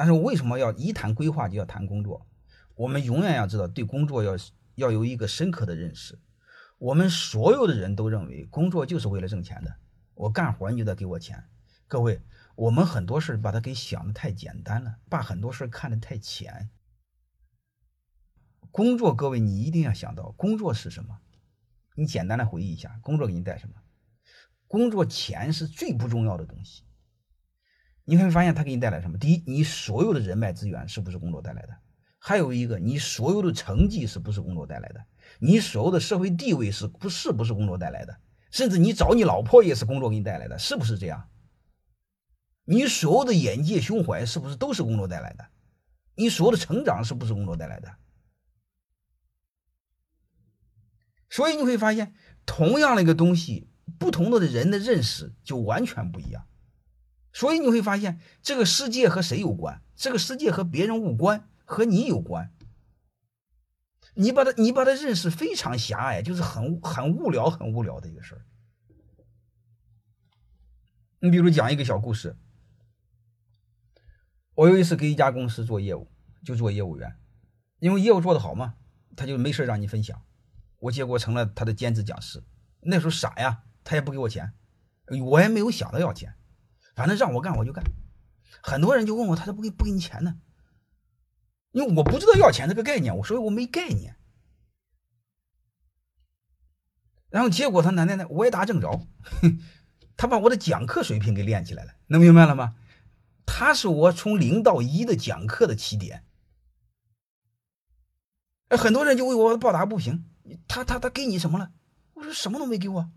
但是为什么要一谈规划就要谈工作？我们永远要知道，对工作要要有一个深刻的认识。我们所有的人都认为工作就是为了挣钱的，我干活你就得给我钱。各位，我们很多事把它给想的太简单了，把很多事看得太浅。工作，各位你一定要想到，工作是什么？你简单的回忆一下，工作给你带什么？工作钱是最不重要的东西。你会发现它给你带来什么？第一，你所有的人脉资源是不是工作带来的？还有一个，你所有的成绩是不是工作带来的？你所有的社会地位是不是不是工作带来的？甚至你找你老婆也是工作给你带来的，是不是这样？你所有的眼界、胸怀是不是都是工作带来的？你所有的成长是不是工作带来的？所以你会发现，同样的一个东西，不同的人的认识就完全不一样。所以你会发现，这个世界和谁有关？这个世界和别人无关。和你有关，你把它你把它认识非常狭隘，就是很很无聊很无聊的一个事儿。你比如讲一个小故事，我有一次给一家公司做业务，就做业务员，因为业务做得好嘛，他就没事让你分享，我结果成了他的兼职讲师。那时候傻呀，他也不给我钱，我也没有想到要钱，反正让我干我就干。很多人就问我，他都不给不给你钱呢？因为我不知道要钱这个概念，我所以我没概念。然后结果他奶奶的，我也打正着，他把我的讲课水平给练起来了，能明白了吗？他是我从零到一的讲课的起点。哎，很多人就为我抱打不平，他他他给你什么了？我说什么都没给我，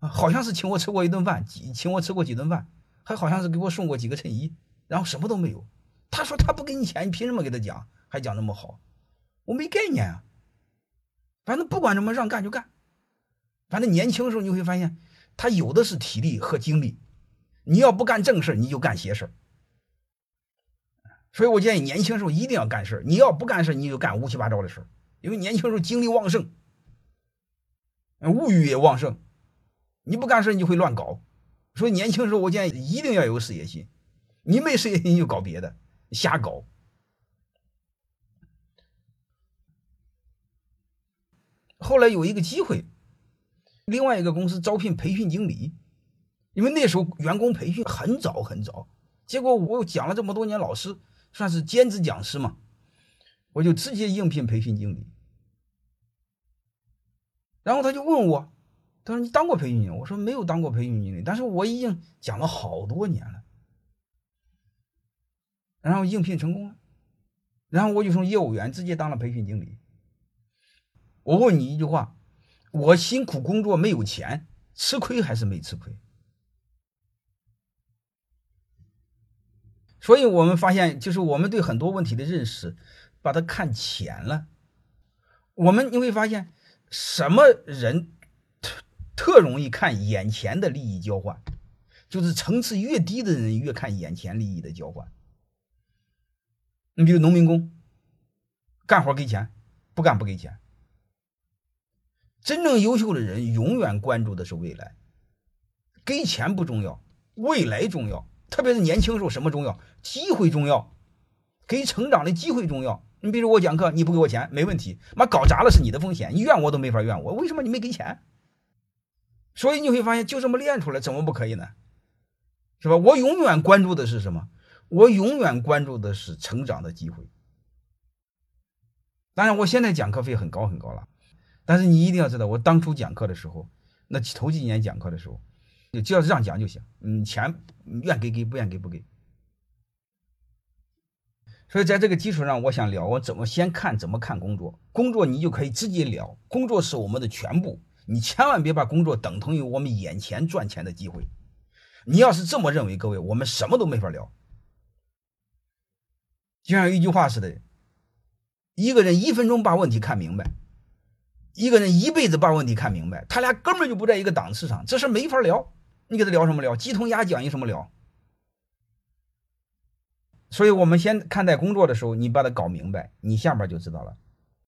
啊，好像是请我吃过一顿饭，几请我吃过几顿饭，还好像是给我送过几个衬衣，然后什么都没有。他说他不给你钱，你凭什么给他讲？还讲那么好？我没概念啊。反正不管怎么让干就干。反正年轻的时候你会发现，他有的是体力和精力。你要不干正事你就干邪事所以我建议年轻时候一定要干事你要不干事你就干乌七八糟的事因为年轻时候精力旺盛，物欲也旺盛。你不干事你就会乱搞。所以年轻时候我建议一定要有事业心。你没事业心就搞别的。瞎搞。后来有一个机会，另外一个公司招聘培训经理，因为那时候员工培训很早很早。结果我又讲了这么多年老师，算是兼职讲师嘛，我就直接应聘培训经理。然后他就问我，他说：“你当过培训经理？”我说：“没有当过培训经理，但是我已经讲了好多年了。”然后应聘成功了，然后我就从业务员直接当了培训经理。我问你一句话：我辛苦工作没有钱，吃亏还是没吃亏？所以我们发现，就是我们对很多问题的认识，把它看浅了。我们你会发现，什么人特容易看眼前的利益交换？就是层次越低的人越看眼前利益的交换。你比如农民工，干活给钱，不干不给钱。真正优秀的人永远关注的是未来，给钱不重要，未来重要。特别是年轻时候，什么重要？机会重要，给成长的机会重要。你比如我讲课，你不给我钱没问题，妈搞砸了是你的风险，你怨我都没法怨我。为什么你没给钱？所以你会发现，就这么练出来，怎么不可以呢？是吧？我永远关注的是什么？我永远关注的是成长的机会。当然，我现在讲课费很高很高了，但是你一定要知道，我当初讲课的时候，那头几年讲课的时候，你只要是让讲就行，嗯，钱愿给给，不愿给不给。所以在这个基础上，我想聊我怎么先看怎么看工作。工作你就可以直接聊，工作是我们的全部，你千万别把工作等同于我们眼前赚钱的机会。你要是这么认为，各位，我们什么都没法聊。就像一句话似的，一个人一分钟把问题看明白，一个人一辈子把问题看明白，他俩根本就不在一个档次上，这事没法聊。你给他聊什么聊？鸡同鸭讲，有什么聊？所以我们先看待工作的时候，你把它搞明白，你下边就知道了。